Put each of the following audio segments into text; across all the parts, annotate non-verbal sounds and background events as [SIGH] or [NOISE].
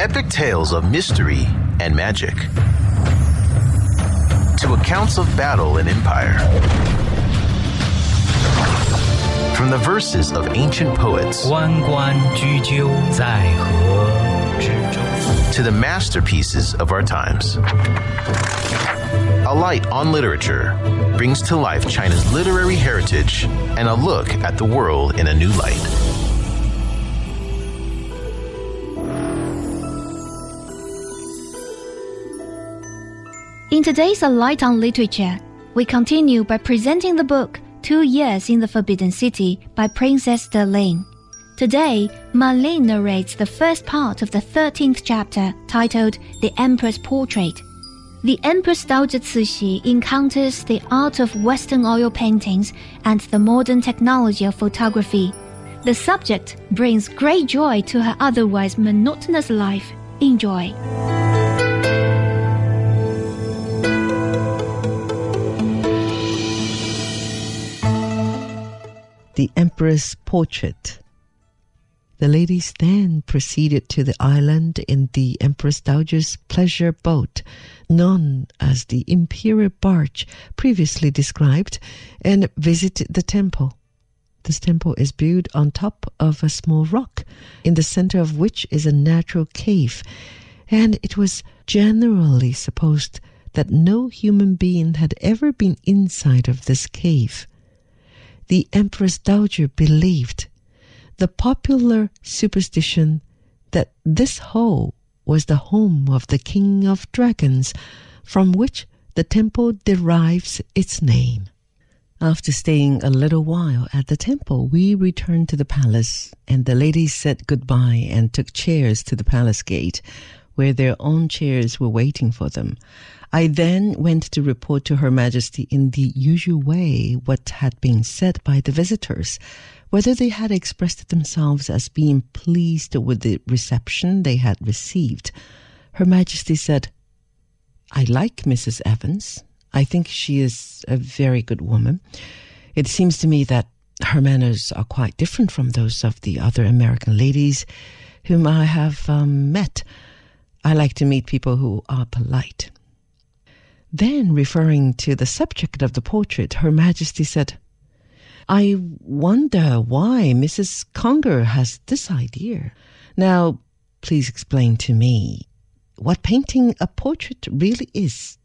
epic tales of mystery and magic, to accounts of battle and empire. From the verses of ancient poets 关关雎鸠，在河之洲。 to the masterpieces of our times. A Light on Literature brings to life China's literary heritage and a look at the world in a new light. In today's A Light on Literature, we continue by presenting the book Two Years in the Forbidden City by Princess Der Ling. Today, Marlene narrates the first part of the 13th chapter titled The Emperor's Portrait. The Empress Dowager Cixi encounters the art of Western oil paintings and the modern technology of photography. The subject brings great joy to her otherwise monotonous life. Enjoy. The Emperor's Portrait. The ladies then proceeded to the island in the Empress Dowager's pleasure boat, known as the Imperial Barge, previously described, and visited the temple. This temple is built on top of a small rock, in the center of which is a natural cave, and it was generally supposed that no human being had ever been inside of this cave. The Empress Dowager believed the popular superstition that this hole was the home of the king of dragons, from which the temple derives its name. After staying a little while at the temple, we returned to the palace, and the ladies said goodbye and took chairs to the palace gate, where their own chairs were waiting for them. I then went to report to Her Majesty in the usual way what had been said by the visitors, whether they had expressed themselves as being pleased with the reception they had received. Her Majesty said, I like Mrs. Evans. I think she is a very good woman. It seems to me that her manners are quite different from those of the other American ladies whom I have um, met. I like to meet people who are polite. Then, referring to the subject of the portrait, Her Majesty said, I wonder why Mrs. Conger has this idea. Now, please explain to me what painting a portrait really is.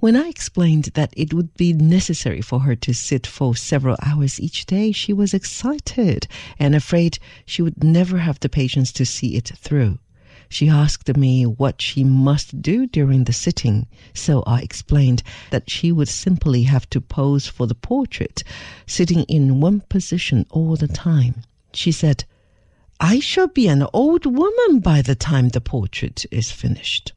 When I explained that it would be necessary for her to sit for several hours each day, she was excited and afraid she would never have the patience to see it through. She asked me what she must do during the sitting, so I explained that she would simply have to pose for the portrait, sitting in one position all the time. She said, I shall be an old woman by the time the portrait is finished.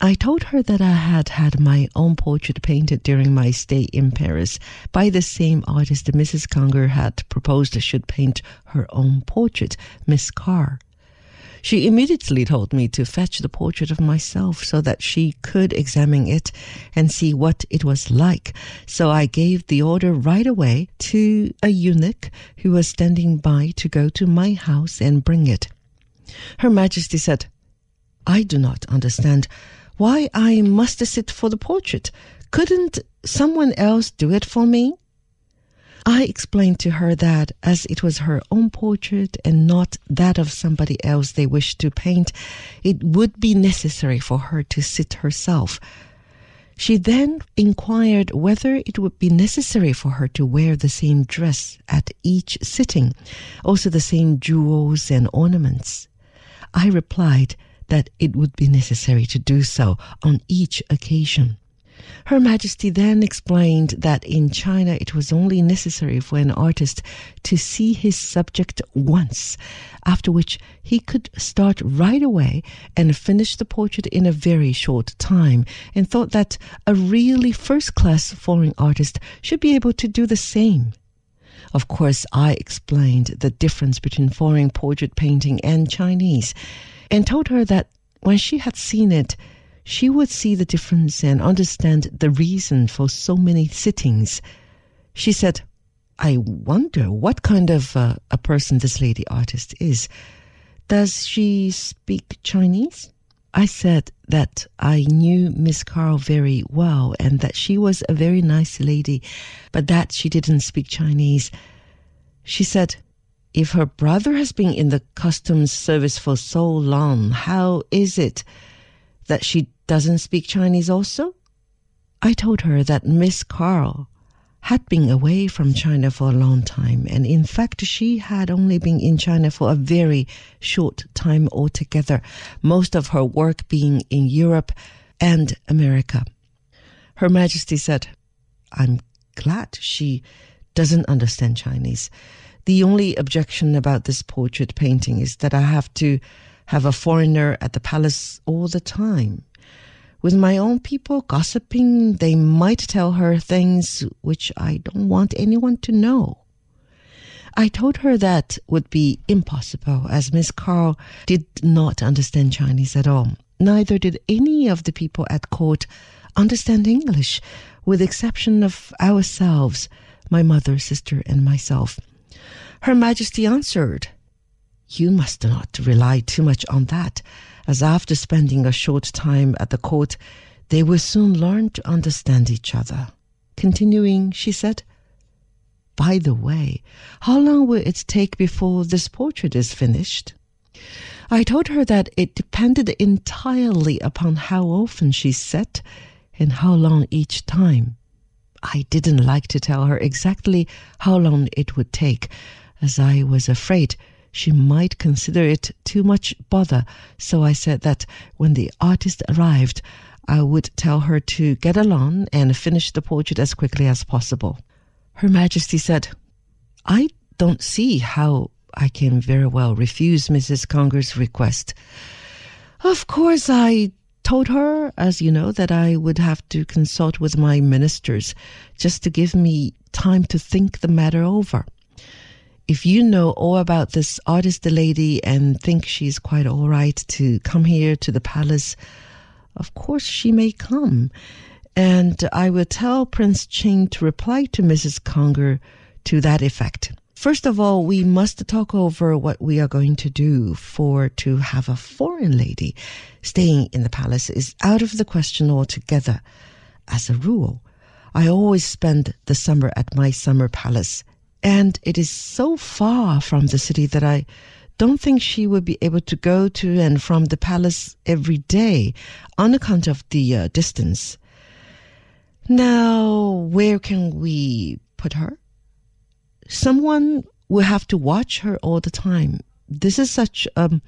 I told her that I had had my own portrait painted during my stay in Paris by the same artist Mrs. Conger had proposed should paint her own portrait, Miss Carl. She immediately told me to fetch the portrait of myself so that she could examine it and see what it was like. So I gave the order right away to a eunuch who was standing by to go to my house and bring it. Her Majesty said, I do not understand why I must sit for the portrait. Couldn't someone else do it for me? I explained to her that as it was her own portrait and not that of somebody else they wished to paint, it would be necessary for her to sit herself. She then inquired whether it would be necessary for her to wear the same dress at each sitting, also the same jewels and ornaments. I replied that it would be necessary to do so on each occasion. Her Majesty then explained that in China it was only necessary for an artist to see his subject once, after which he could start right away and finish the portrait in a very short time, and thought that a really first class foreign artist should be able to do the same. Of course, I explained the difference between foreign portrait painting and Chinese, and told her that when she had seen it, she would see the difference and understand the reason for so many sittings. She said, I wonder what kind of uh, a person this lady artist is. Does she speak Chinese? I said that I knew Miss Carl very well and that she was a very nice lady, but that she didn't speak Chinese. She said, if her brother has been in the customs service for so long, how is it that she doesn't speak Chinese also? I told her that Miss Carl had been away from China for a long time, and in fact, she had only been in China for a very short time altogether, most of her work being in Europe and America. Her Majesty said, I'm glad she doesn't understand Chinese. The only objection about this portrait painting is that I have to have a foreigner at the palace all the time. With my own people gossiping, they might tell her things which I don't want anyone to know. I told her that would be impossible as Miss Carl did not understand Chinese at all. Neither did any of the people at court understand English, with exception of ourselves, my mother, sister, and myself. Her Majesty answered, You must not rely too much on that as after spending a short time at the court, they will soon learn to understand each other. Continuing, she said, By the way, how long will it take before this portrait is finished? I told her that it depended entirely upon how often she sat and how long each time. I didn't like to tell her exactly how long it would take, as I was afraid she might consider it too much bother. So I said that when the artist arrived, I would tell her to get along and finish the portrait as quickly as possible. Her Majesty said, I don't see how I can very well refuse Mrs. Conger's request. Of course, I told her, as you know, that I would have to consult with my ministers just to give me time to think the matter over if you know all about this artist the lady and think she's quite all right to come here to the palace, of course she may come. And I will tell Prince Ching to reply to Mrs. Conger to that effect. First of all, we must talk over what we are going to do, for to have a foreign lady staying in the palace is out of the question altogether. As a rule, I always spend the summer at my summer palace and it is so far from the city that I don't think she would be able to go to and from the palace every day on account of the uh, distance. Now, where can we put her? Someone will have to watch her all the time. This is such a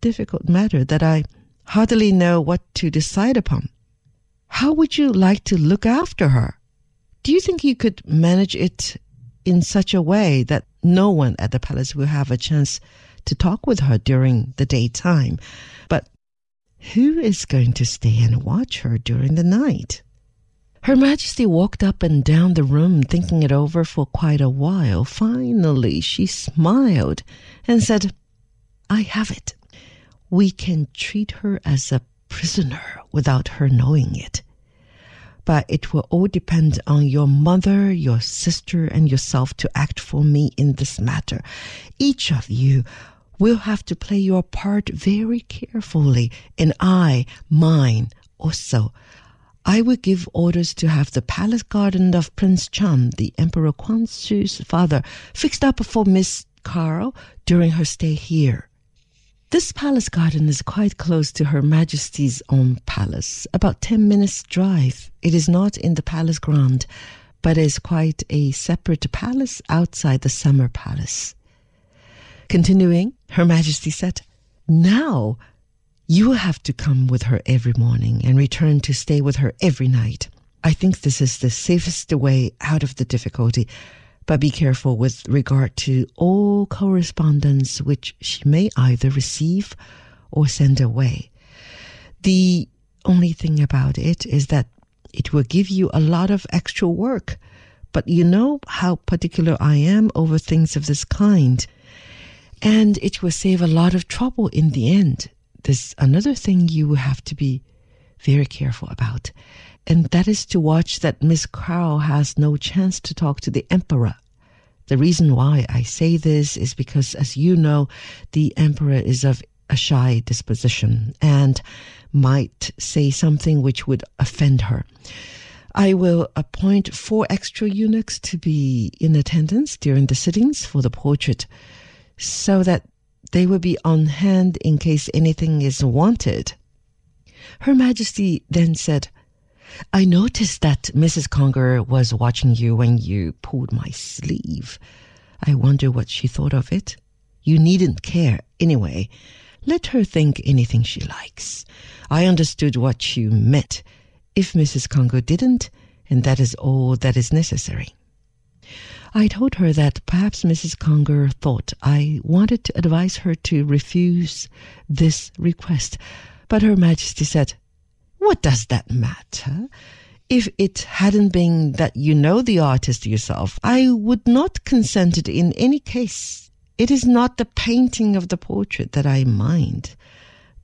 difficult matter that I hardly know what to decide upon. How would you like to look after her? Do you think you could manage it in such a way that no one at the palace will have a chance to talk with her during the daytime. But who is going to stay and watch her during the night? Her Majesty walked up and down the room thinking it over for quite a while. Finally, she smiled and said, I have it. We can treat her as a prisoner without her knowing it but it will all depend on your mother, your sister, and yourself to act for me in this matter. Each of you will have to play your part very carefully, and I, mine also. I will give orders to have the palace garden of Prince Chun, the Emperor Kwang Hsu's father, fixed up for Miss Carl during her stay here. This palace garden is quite close to Her Majesty's own palace, about 10 minutes' drive. It is not in the palace ground, but is quite a separate palace outside the summer palace. Continuing, Her Majesty said, Now you have to come with her every morning and return to stay with her every night. I think this is the safest way out of the difficulty but be careful with regard to all correspondence which she may either receive or send away. The only thing about it is that it will give you a lot of extra work, but you know how particular I am over things of this kind. And it will save a lot of trouble in the end. There's another thing you will have to be very careful about and that is to watch that Miss Carl has no chance to talk to the emperor. The reason why I say this is because, as you know, the emperor is of a shy disposition and might say something which would offend her. I will appoint four extra eunuchs to be in attendance during the sittings for the portrait so that they will be on hand in case anything is wanted. Her Majesty then said, I noticed that Mrs. Conger was watching you when you pulled my sleeve. I wonder what she thought of it. You needn't care anyway. Let her think anything she likes. I understood what you meant. If Mrs. Conger didn't, and that is all that is necessary. I told her that perhaps Mrs. Conger thought I wanted to advise her to refuse this request, but Her Majesty said, What does that matter? If it hadn't been that you know the artist yourself, I would not consent it in any case. It is not the painting of the portrait that I mind,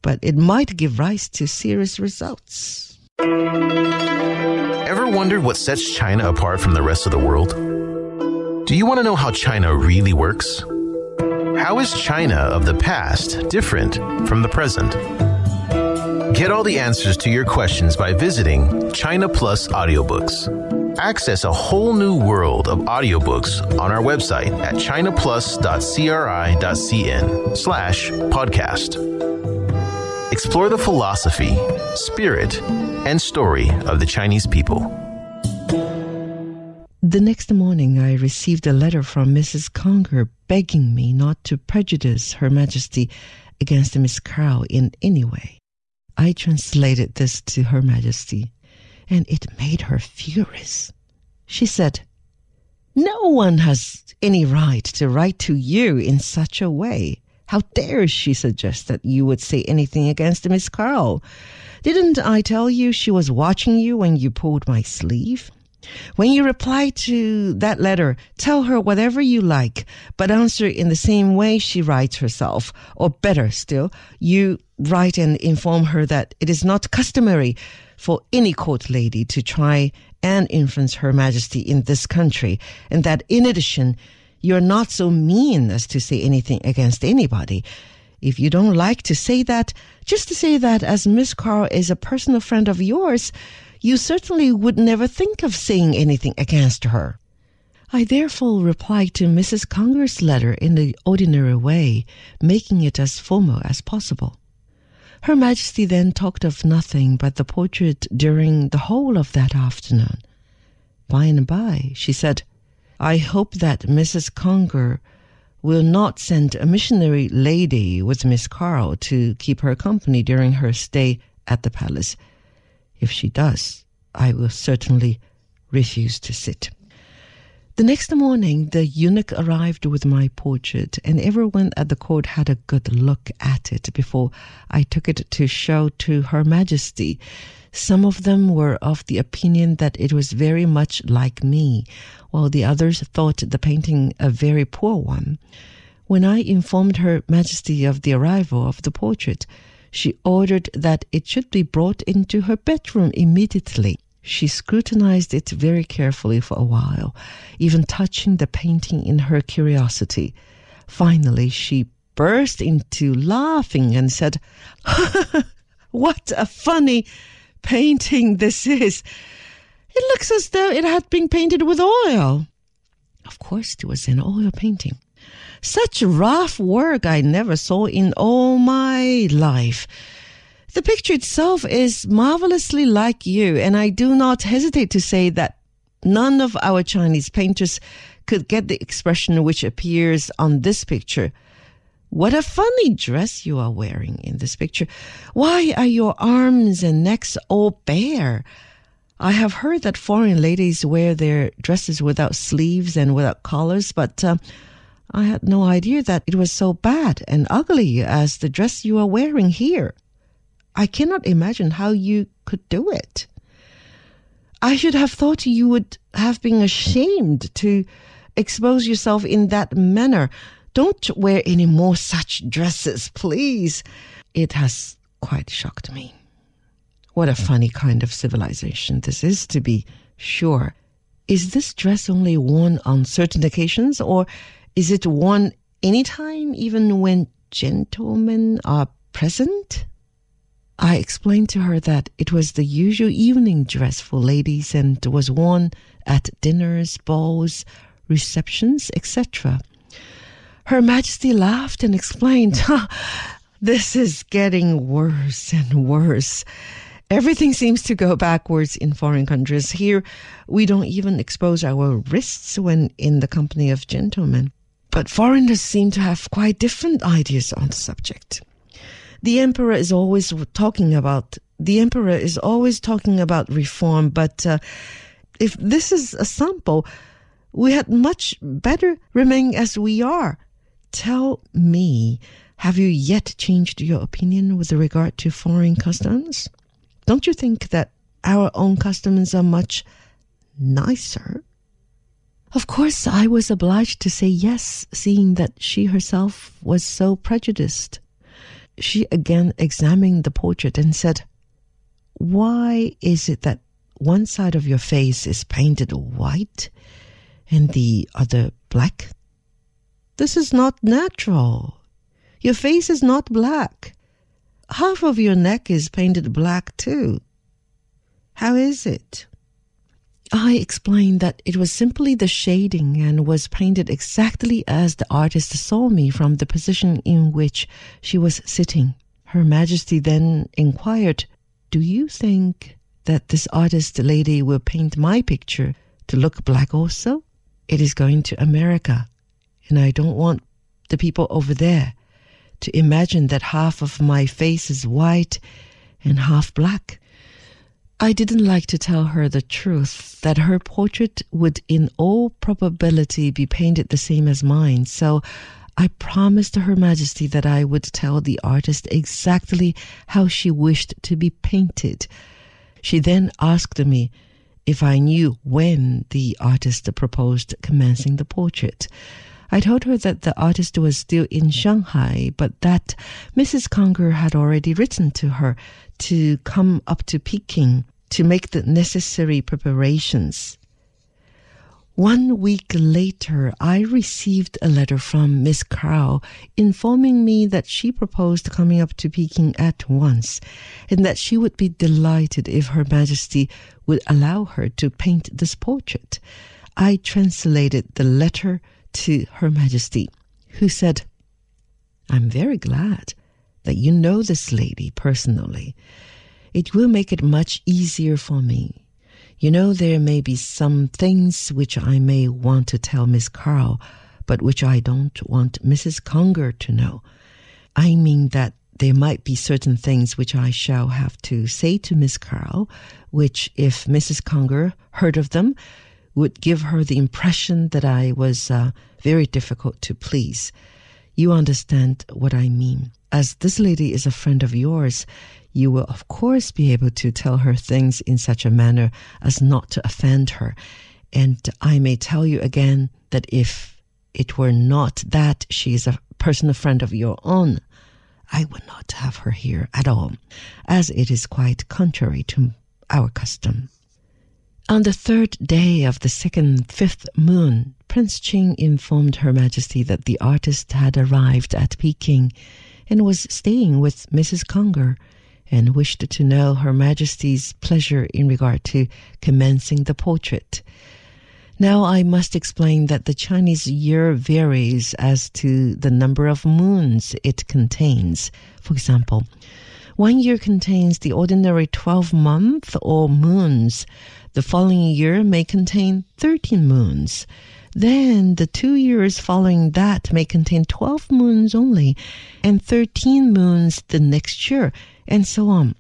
but it might give rise to serious results. Ever wondered what sets China apart from the rest of the world? Do you want to know how China really works? How is China of the past different from the present? Get all the answers to your questions by visiting China Plus Audiobooks. Access a whole new world of audiobooks on our website at chinaplus.cri.cn slash podcast. Explore the philosophy, spirit, and story of the Chinese people. The next morning, I received a letter from Mrs. Conger begging me not to prejudice Her Majesty against Miss Carroll in any way. I translated this to Her Majesty, and it made her furious. She said, No one has any right to write to you in such a way. How dare she suggest that you would say anything against Miss Carroll? Didn't I tell you she was watching you when you pulled my sleeve? When you reply to that letter, tell her whatever you like, but answer in the same way she writes herself. Or better still, you write and inform her that it is not customary for any court lady to try and influence Her Majesty in this country, and that in addition, you're not so mean as to say anything against anybody. If you don't like to say that, just to say that as Miss Carl is a personal friend of yours, you certainly would never think of saying anything against her. I therefore replied to Mrs. Conger's letter in the ordinary way, making it as formal as possible. Her Majesty then talked of nothing but the portrait during the whole of that afternoon. By and by, she said, I hope that Mrs. Conger will not send a missionary lady with Miss Carl to keep her company during her stay at the palace. If she does, I will certainly refuse to sit. The next morning, the eunuch arrived with my portrait, and everyone at the court had a good look at it before I took it to show to Her Majesty. Some of them were of the opinion that it was very much like me, while the others thought the painting a very poor one. When I informed Her Majesty of the arrival of the portrait, she ordered that it should be brought into her bedroom immediately. She scrutinized it very carefully for a while, even touching the painting in her curiosity. Finally, she burst into laughing and said, [LAUGHS] What a funny painting this is! It looks as though it had been painted with oil. Of course, it was an oil painting. Such rough work I never saw in all my life. The picture itself is marvelously like you, and I do not hesitate to say that none of our Chinese painters could get the expression which appears on this picture. What a funny dress you are wearing in this picture. Why are your arms and necks all bare? I have heard that foreign ladies wear their dresses without sleeves and without collars, but uh, I had no idea that it was so bad and ugly as the dress you are wearing here. I cannot imagine how you could do it. I should have thought you would have been ashamed to expose yourself in that manner. Don't wear any more such dresses, please. It has quite shocked me. What a funny kind of civilization this is, to be sure. is this dress only worn on certain occasions or is it worn anytime, even when gentlemen are present? I explained to her that it was the usual evening dress for ladies and was worn at dinners, balls, receptions, etc. Her Majesty laughed and explained, This is getting worse and worse. Everything seems to go backwards in foreign countries. Here, we don't even expose our wrists when in the company of gentlemen. But foreigners seem to have quite different ideas on the subject. The emperor is always talking about the emperor is always talking about reform, but uh, if this is a sample, we had much better remain as we are. Tell me, have you yet changed your opinion with regard to foreign customs? Don't you think that our own customs are much nicer? Of course, I was obliged to say yes, seeing that she herself was so prejudiced. She again examined the portrait and said, Why is it that one side of your face is painted white and the other black? This is not natural. Your face is not black. Half of your neck is painted black too. How is it? I explained that it was simply the shading and was painted exactly as the artist saw me from the position in which she was sitting. Her Majesty then inquired, Do you think that this artist lady will paint my picture to look black also? It is going to America, and I don't want the people over there to imagine that half of my face is white and half black. I didn't like to tell her the truth that her portrait would in all probability be painted the same as mine, so I promised Her Majesty that I would tell the artist exactly how she wished to be painted. She then asked me if I knew when the artist proposed commencing the portrait. I told her that the artist was still in Shanghai, but that Mrs. Conger had already written to her to come up to Peking to make the necessary preparations. One week later, I received a letter from Miss Carl informing me that she proposed coming up to Peking at once, and that she would be delighted if Her Majesty would allow her to paint this portrait. I translated the letter to Her Majesty, who said, I'm very glad that you know this lady personally. It will make it much easier for me. You know, there may be some things which I may want to tell Miss Carl, but which I don't want Mrs. Conger to know. I mean that there might be certain things which I shall have to say to Miss Carl, which, if Mrs. Conger heard of them, would give her the impression that I was uh, very difficult to please. You understand what I mean. As this lady is a friend of yours, you will of course be able to tell her things in such a manner as not to offend her. And I may tell you again that if it were not that she is a personal friend of your own, I would not have her here at all, as it is quite contrary to our custom. On the third day of the second fifth moon, Prince Ching informed Her Majesty that the artist had arrived at Peking and was staying with Mrs. Conger and wished to know Her Majesty's pleasure in regard to commencing the portrait. Now I must explain that the Chinese year varies as to the number of moons it contains. For example, one year contains the ordinary 12 month or moons. The following year may contain 13 moons. Then the two years following that may contain 12 moons only, and 13 moons the next year, and so on.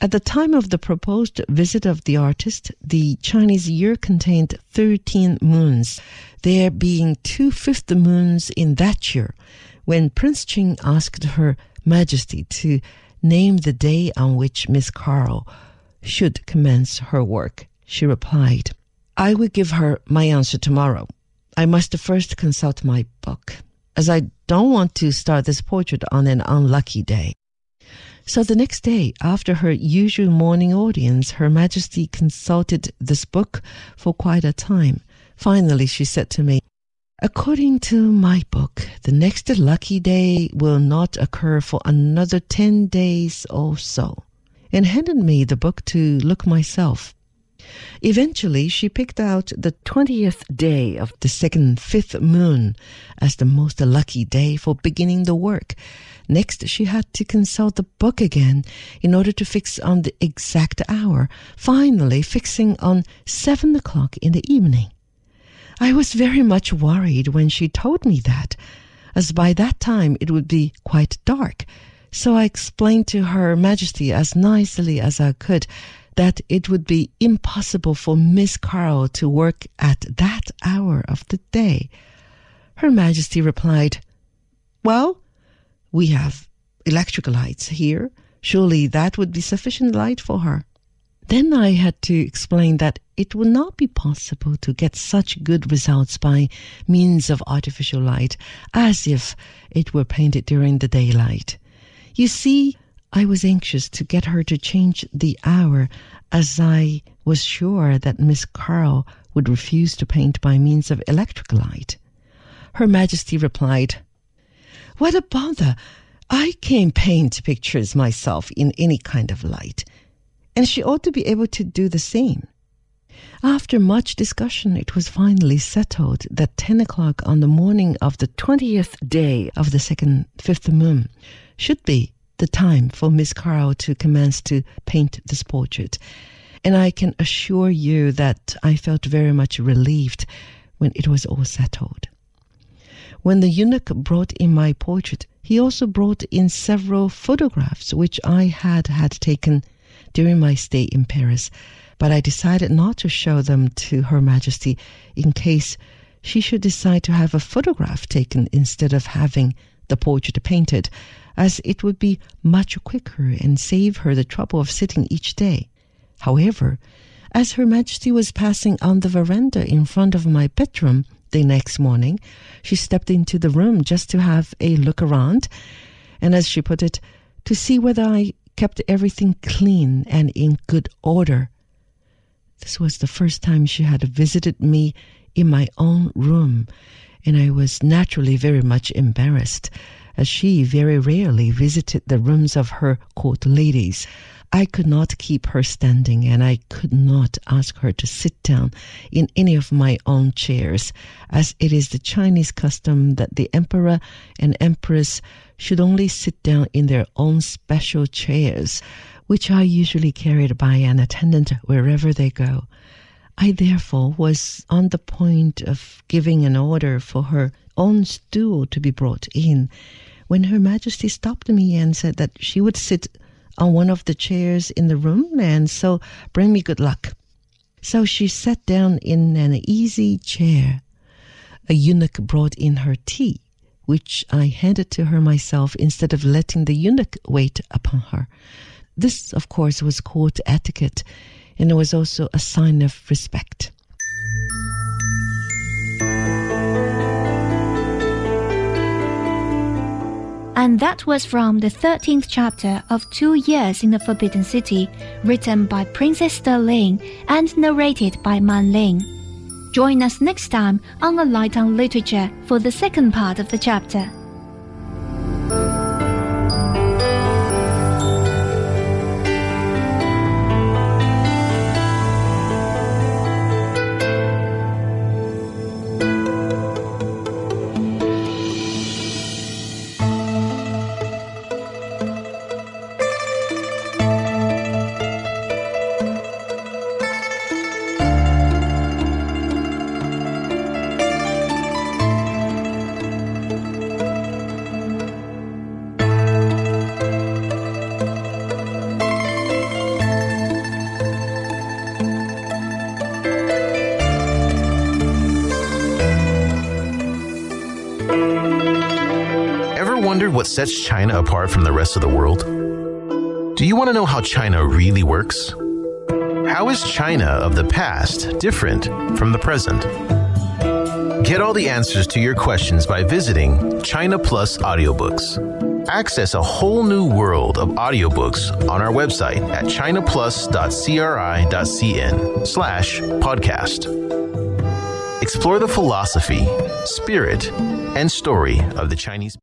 At the time of the proposed visit of the artist, the Chinese year contained 13 moons, there being two fifth moons in that year. When Prince Ching asked Her Majesty to name the day on which Miss Carl should commence her work, she replied, I will give her my answer tomorrow. I must first consult my book, as I don't want to start this portrait on an unlucky day. So the next day, after her usual morning audience, Her Majesty consulted this book for quite a time. Finally, she said to me, According to my book, the next lucky day will not occur for another 10 days or so, and handed me the book to look myself. Eventually, she picked out the 20th day of the second fifth moon as the most lucky day for beginning the work. Next, she had to consult the book again in order to fix on the exact hour, finally fixing on 7 o'clock in the evening. I was very much worried when she told me that, as by that time it would be quite dark. So I explained to Her Majesty as nicely as I could that it would be impossible for Miss Carl to work at that hour of the day. Her Majesty replied, Well, we have electric lights here. Surely that would be sufficient light for her. Then I had to explain that it would not be possible to get such good results by means of artificial light as if it were painted during the daylight. You see, I was anxious to get her to change the hour as I was sure that Miss Carl would refuse to paint by means of electric light. Her Majesty replied, What a bother! I can paint pictures myself in any kind of light and she ought to be able to do the same. After much discussion, it was finally settled that 10 o'clock on the morning of the 20th day of the second fifth moon should be the time for Miss Carl to commence to paint this portrait. And I can assure you that I felt very much relieved when it was all settled. When the eunuch brought in my portrait, he also brought in several photographs which I had had taken during my stay in Paris, but I decided not to show them to Her Majesty in case she should decide to have a photograph taken instead of having the portrait painted, as it would be much quicker and save her the trouble of sitting each day. However, as Her Majesty was passing on the veranda in front of my bedroom the next morning, she stepped into the room just to have a look around, and as she put it, to see whether I kept everything clean and in good order. This was the first time she had visited me in my own room, and I was naturally very much embarrassed, as she very rarely visited the rooms of her court ladies. I could not keep her standing, and I could not ask her to sit down in any of my own chairs, as it is the Chinese custom that the emperor and empress should only sit down in their own special chairs, which are usually carried by an attendant wherever they go. I therefore was on the point of giving an order for her own stool to be brought in, when Her Majesty stopped me and said that she would sit on one of the chairs in the room, and so bring me good luck. So she sat down in an easy chair. A eunuch brought in her tea, which I handed to her myself instead of letting the eunuch wait upon her. This, of course, was court etiquette, and it was also a sign of respect. And that was from the 13th chapter of Two Years in the Forbidden City, written by Princess Ling and narrated by Man Ling. Join us next time on A Light on Literature for the second part of the chapter. What sets China apart from the rest of the world? Do you want to know how China really works? How is China of the past different from the present? Get all the answers to your questions by visiting China Plus Audiobooks. Access a whole new world of audiobooks on our website at chinaplus.cri.cn slash podcast. Explore the philosophy, spirit, and story of the Chinese